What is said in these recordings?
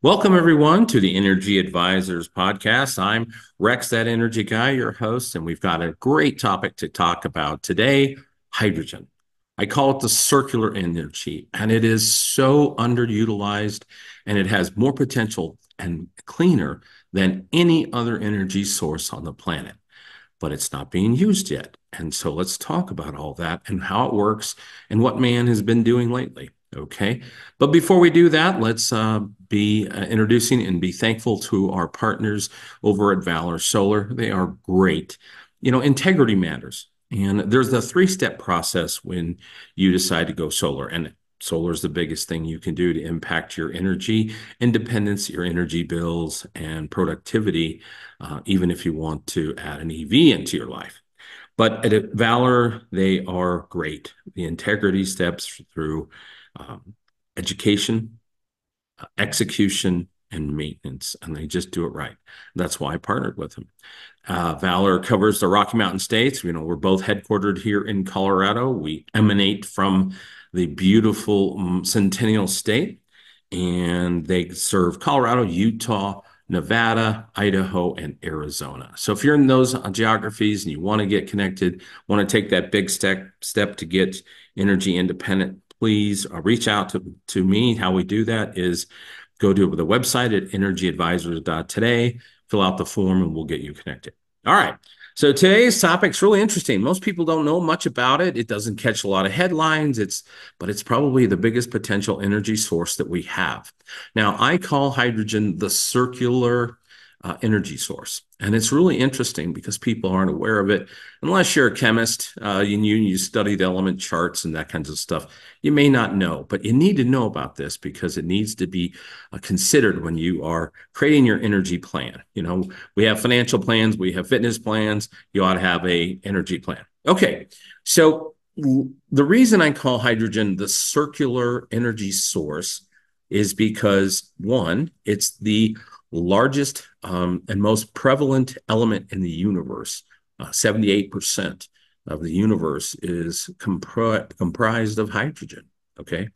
Welcome, everyone, to the Energy Advisors podcast. I'm Rex, that energy guy, your host, and we've got a great topic to talk about today hydrogen. I call it the circular energy, and it is so underutilized and it has more potential and cleaner than any other energy source on the planet. But it's not being used yet. And so let's talk about all that and how it works and what man has been doing lately. Okay. But before we do that, let's uh, be uh, introducing and be thankful to our partners over at Valor Solar. They are great. You know, integrity matters. And there's a three step process when you decide to go solar. And solar is the biggest thing you can do to impact your energy independence, your energy bills, and productivity, uh, even if you want to add an EV into your life. But at Valor, they are great. The integrity steps through um, education, execution, and maintenance, and they just do it right. That's why I partnered with them. Uh, Valor covers the Rocky Mountain states. You know, we're both headquartered here in Colorado. We emanate from the beautiful um, Centennial State, and they serve Colorado, Utah, Nevada, Idaho, and Arizona. So if you're in those geographies and you want to get connected, want to take that big step step to get energy independent, please uh, reach out to, to me. How we do that is go to the website at energyadvisors.today, fill out the form, and we'll get you connected. All right. So today's topic is really interesting. Most people don't know much about it. It doesn't catch a lot of headlines. It's but it's probably the biggest potential energy source that we have. Now, I call hydrogen the circular uh, energy source. And it's really interesting because people aren't aware of it. Unless you're a chemist uh, and you, you study the element charts and that kinds of stuff, you may not know. But you need to know about this because it needs to be uh, considered when you are creating your energy plan. You know, we have financial plans, we have fitness plans. You ought to have a energy plan. Okay, so the reason I call hydrogen the circular energy source is because one, it's the largest um, and most prevalent element in the universe. Uh, 78% of the universe is compri- comprised of hydrogen. Okay.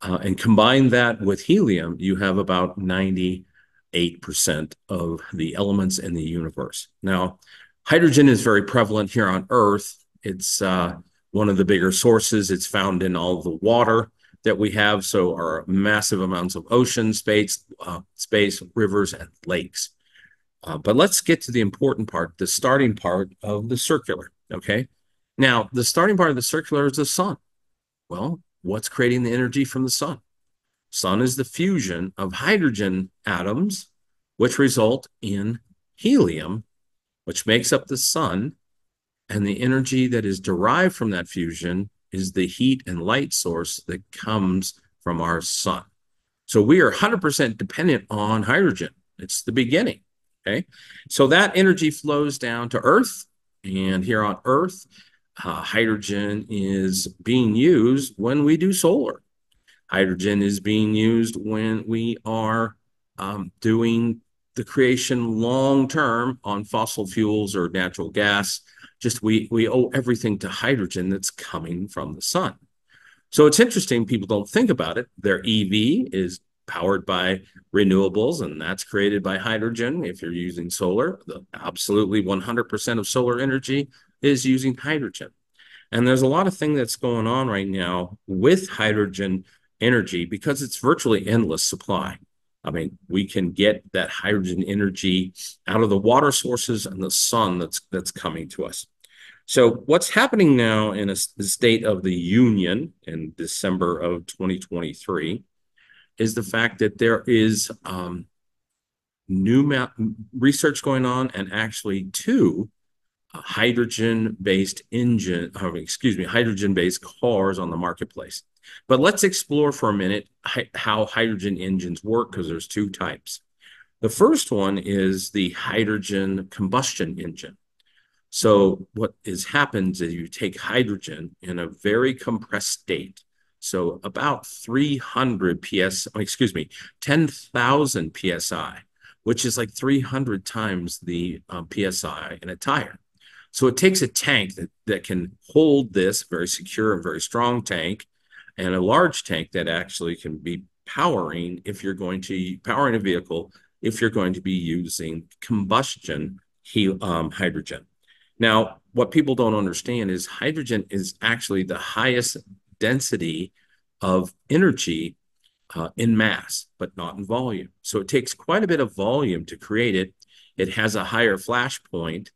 Uh, and combine that with helium, you have about 98% of the elements in the universe. Now, hydrogen is very prevalent here on Earth. It's uh, one of the bigger sources. It's found in all the water that we have. So are massive amounts of ocean space, uh, space, rivers, and lakes. Uh, but let's get to the important part, the starting part of the circular. Okay. Now, the starting part of the circular is the sun. Well, what's creating the energy from the sun? Sun is the fusion of hydrogen atoms, which result in helium, which makes up the sun. And the energy that is derived from that fusion is the heat and light source that comes from our sun. So we are 100% dependent on hydrogen. It's the beginning. Okay. So that energy flows down to Earth. And here on Earth, uh, hydrogen is being used when we do solar. Hydrogen is being used when we are um, doing the creation long term on fossil fuels or natural gas just we we owe everything to hydrogen that's coming from the sun. So it's interesting. People don't think about it. Their EV is powered by renewables, and that's created by hydrogen. If you're using solar, the, absolutely 100% of solar energy is using hydrogen. And there's a lot of thing that's going on right now with hydrogen energy because it's virtually endless supply. I mean, we can get that hydrogen energy out of the water sources and the sun that's that's coming to us. So what's happening now in a, state of the union in December of 2023 is the fact that there is um, new research going on and actually two hydrogen-based engine, uh, excuse me, hydrogen-based cars on the marketplace. But let's explore for a minute how hydrogen engines work because there's two types. The first one is the hydrogen combustion engine. So what is happens is you take hydrogen in a very compressed state. So about 300 ps, excuse me, 10,000 psi, which is like 300 times the um, psi in a tire. So it takes a tank that, that can hold this very secure and very strong tank, and a large tank that actually can be powering if you're going to powering a vehicle if you're going to be using combustion um, hydrogen. Now, what people don't understand is hydrogen is actually the highest density of energy uh, in mass, but not in volume. So it takes quite a bit of volume to create it. It has a higher flash point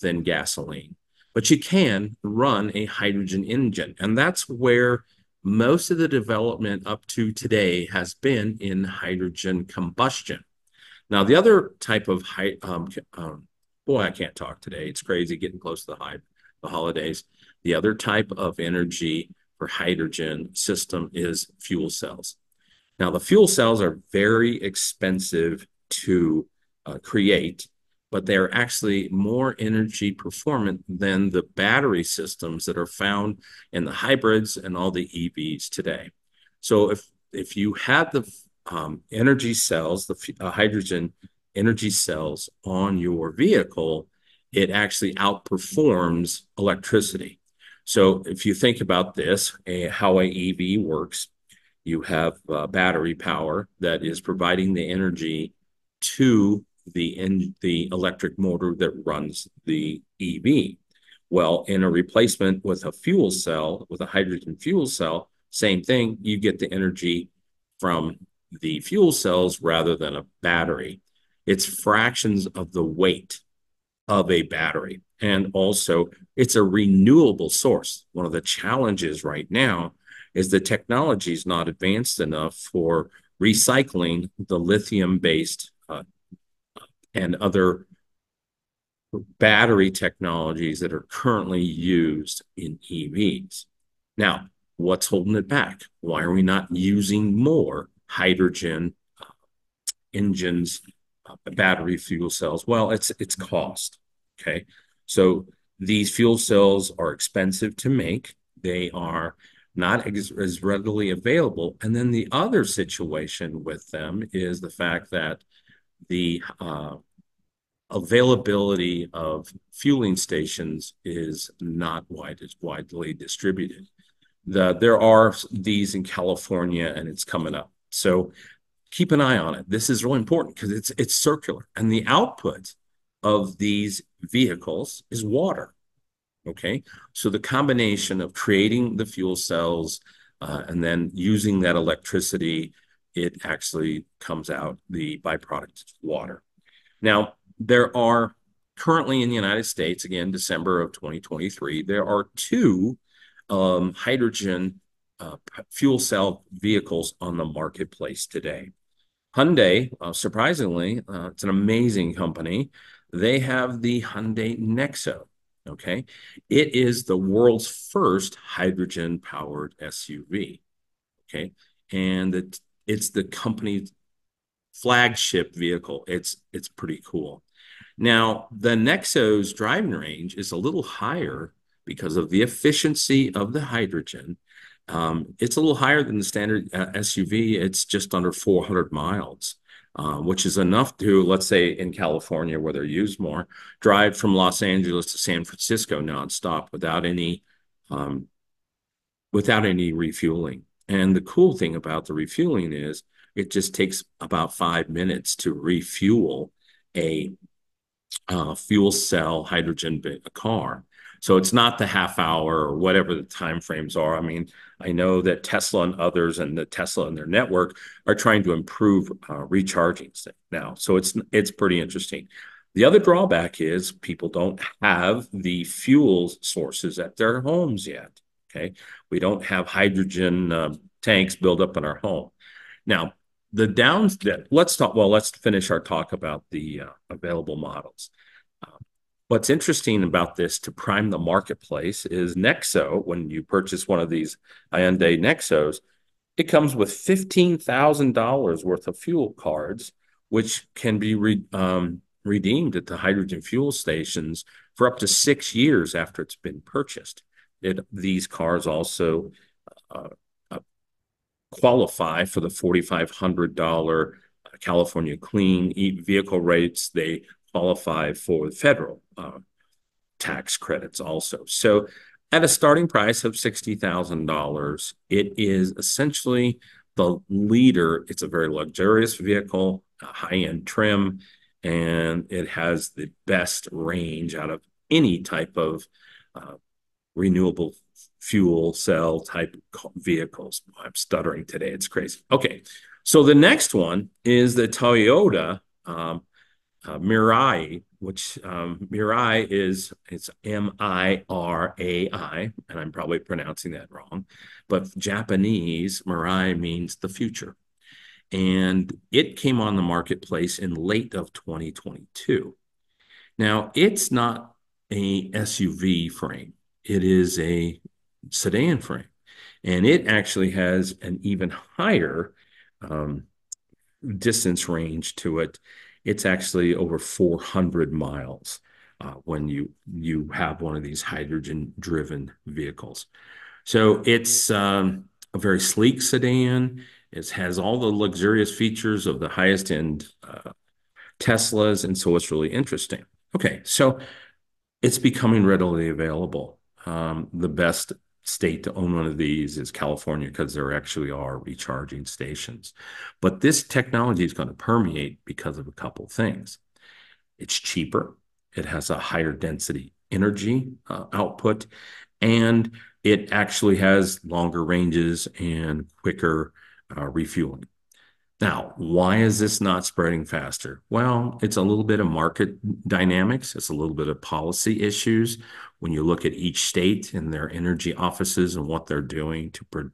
than gasoline, but you can run a hydrogen engine. And that's where most of the development up to today has been in hydrogen combustion. Now, the other type of um, um, boy, I can't talk today. It's crazy getting close to the, the holidays. The other type of energy for hydrogen system is fuel cells. Now, the fuel cells are very expensive to uh, create, but they're actually more energy performant than the battery systems that are found in the hybrids and all the EVs today. So if if you have the um, energy cells, the uh, hydrogen energy cells on your vehicle, it actually outperforms electricity. So if you think about this, a, how a EV works, you have uh, battery power that is providing the energy to the in, the electric motor that runs the EV. Well, in a replacement with a fuel cell, with a hydrogen fuel cell, same thing, you get the energy from the fuel cells rather than a battery. It's fractions of the weight of a battery. And also, it's a renewable source. One of the challenges right now is the technology is not advanced enough for recycling the lithium based and other battery technologies that are currently used in EVs. Now, what's holding it back? Why are we not using more hydrogen uh, engines, uh, battery fuel cells? Well, it's it's cost. Okay, so these fuel cells are expensive to make. They are not as readily available. And then the other situation with them is the fact that the uh, availability of fueling stations is not wide, widely distributed. The, there are these in California and it's coming up. So keep an eye on it. This is really important because it's it's circular and the output of these vehicles is water. Okay. So the combination of creating the fuel cells uh, and then using that electricity, it actually comes out the byproduct water. Now, there are currently in the United States, again, December of 2023, there are two um, hydrogen uh, fuel cell vehicles on the marketplace today. Hyundai, uh, surprisingly, uh, it's an amazing company. They have the Hyundai Nexo. Okay. It is the world's first hydrogen powered SUV. Okay. And it, it's the company's flagship vehicle. It's it's pretty cool. Now, the Nexo's driving range is a little higher because of the efficiency of the hydrogen. Um, it's a little higher than the standard uh, SUV. It's just under 400 miles. Um, which is enough to, let's say, in California where they're used more, drive from Los Angeles to San Francisco nonstop without any um, without any refueling. And the cool thing about the refueling is it just takes about five minutes to refuel a uh, fuel cell hydrogen car. So it's not the half hour or whatever the time frames are. I mean, I know that Tesla and others and the Tesla and their network are trying to improve uh, recharging now. So it's it's pretty interesting. The other drawback is people don't have the fuel sources at their homes yet. Okay, we don't have hydrogen uh, tanks built up in our home. Now, the downs. Let's talk. Well, let's finish our talk about the uh, available models. What's interesting about this to prime the marketplace is Nexo, when you purchase one of these Hyundai Nexos, it comes with $15,000 worth of fuel cards, which can be re, um, redeemed at the hydrogen fuel stations for up to six years after it's been purchased. It, these cars also uh, uh, qualify for the $4,500 California clean vehicle rates. They qualify for federal uh, tax credits also. So at a starting price of $60,000, it is essentially the leader. It's a very luxurious vehicle, high-end trim, and it has the best range out of any type of renewable fuel cell type vehicles. I'm stuttering today. It's crazy. Okay. So the next one is the Toyota um, uh, Mirai, which um, Mirai is, it's M-I-R-A-I, and I'm probably pronouncing that wrong, but Japanese, Mirai means the future. And it came on the marketplace in late of 2022. Now, it's not a SUV frame. It is a sedan frame. And it actually has an even higher um, distance range to it. It's actually over 400 miles uh, when you you have one of these hydrogen-driven vehicles. So it's um, a very sleek sedan. It has all the luxurious features of the highest-end uh, Teslas. And so it's really interesting. Okay. So it's becoming readily available. Um, the best state to own one of these is California because there actually are recharging stations. But this technology is going to permeate because of a couple things. It's cheaper. It has a higher density energy uh, output, and it actually has longer ranges and quicker uh, refueling. Now, why is this not spreading faster? Well, it's a little bit of market dynamics. It's a little bit of policy issues when you look at each state and their energy offices and what they're doing to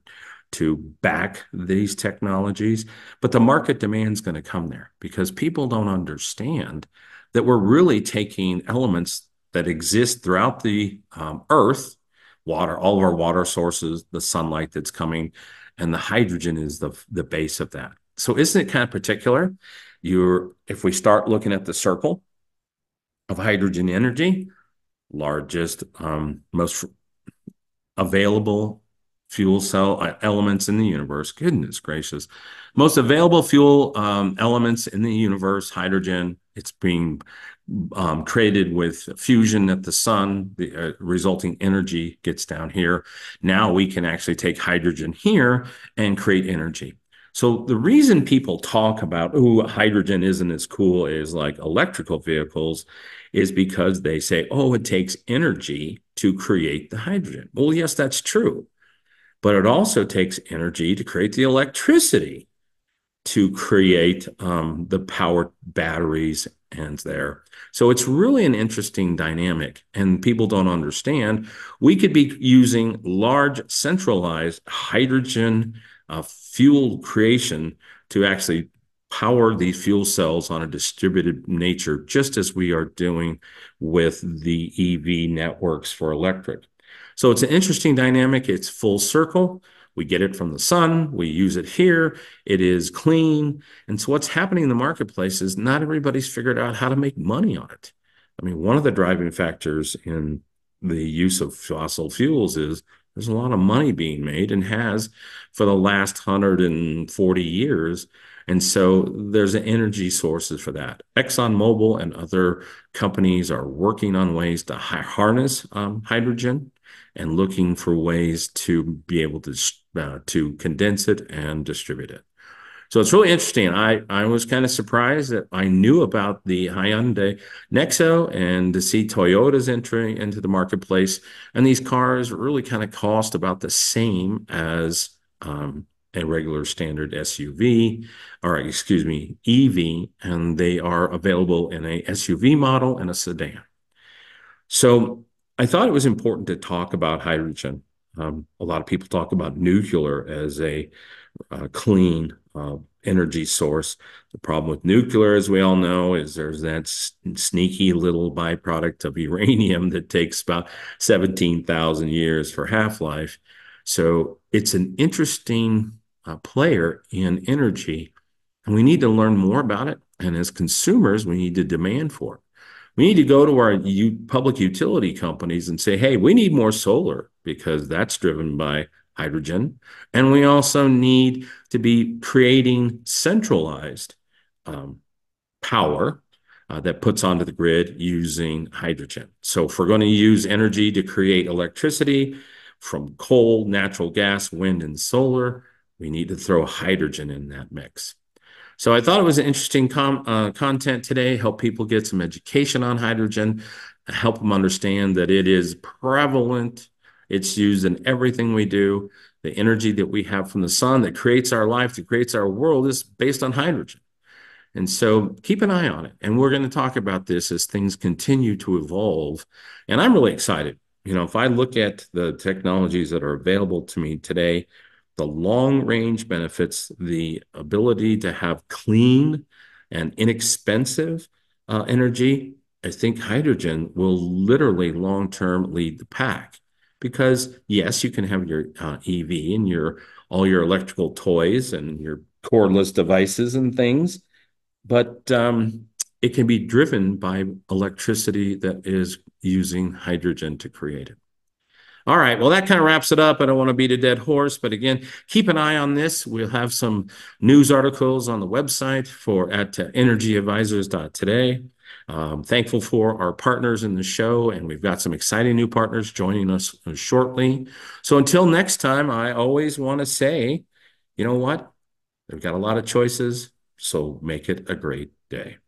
to back these technologies. But the market demand is going to come there because people don't understand that we're really taking elements that exist throughout the um, earth, water, all of our water sources, the sunlight that's coming, and the hydrogen is the the base of that. So isn't it kind of particular? If we start looking at the circle of hydrogen energy, largest, um, most available fuel cell uh, elements in the universe, goodness gracious, most available fuel um, elements in the universe, hydrogen, it's being um, created with fusion at the sun. The uh, resulting energy gets down here. Now we can actually take hydrogen here and create energy. So the reason people talk about, "Oh, hydrogen isn't as cool as like electrical vehicles," is because they say, "Oh, it takes energy to create the hydrogen." Well, yes, that's true. But it also takes energy to create the electricity to create um, the power batteries and there. So it's really an interesting dynamic. And people don't understand. We could be using large centralized hydrogen Uh, fuel creation to actually power these fuel cells on a distributed nature, just as we are doing with the EV networks for electric. So it's an interesting dynamic. It's full circle. We get it from the sun. We use it here. It is clean. And so what's happening in the marketplace is not everybody's figured out how to make money on it. I mean, one of the driving factors in the use of fossil fuels is there's a lot of money being made and has for the last 140 years. And so there's energy sources for that. ExxonMobil and other companies are working on ways to harness um, hydrogen and looking for ways to be able to uh, to condense it and distribute it. So it's really interesting. I I was kind of surprised that I knew about the Hyundai Nexo and to see Toyota's entry into the marketplace. And these cars really kind of cost about the same as um, a regular standard SUV or, excuse me, EV, and they are available in a SUV model and a sedan. So I thought it was important to talk about hydrogen. Um, a lot of people talk about nuclear as a uh, clean Uh, energy source. The problem with nuclear, as we all know, is there's that sneaky little byproduct of uranium that takes about 17,000 years for half-life. So it's an interesting uh, player in energy, and we need to learn more about it. And as consumers, we need to demand for it. We need to go to our public utility companies and say, "Hey, we need more solar because that's driven by hydrogen." And we also need to be creating centralized um, power uh, that puts onto the grid using hydrogen. So if we're going to use energy to create electricity from coal, natural gas, wind, and solar, we need to throw hydrogen in that mix. So I thought it was an interesting uh, content today, help people get some education on hydrogen, help them understand that it is prevalent. It's used in everything we do. The energy that we have from the sun that creates our life, that creates our world, is based on hydrogen. And so keep an eye on it. And we're going to talk about this as things continue to evolve. And I'm really excited. You know, if I look at the technologies that are available to me today, the long-range benefits, the ability to have clean and inexpensive uh, energy, I think hydrogen will literally long-term lead the pack. Because yes, you can have your uh, EV and your all your electrical toys and your cordless devices and things, but um, it can be driven by electricity that is using hydrogen to create it. All right, well, that kind of wraps it up. I don't want to beat a dead horse, but again, keep an eye on this. We'll have some news articles on the website for at uh, energyadvisors.today. Um, thankful for our partners in the show, and we've got some exciting new partners joining us uh, shortly. So until next time, I always want to say, you know what? We've got a lot of choices, so make it a great day.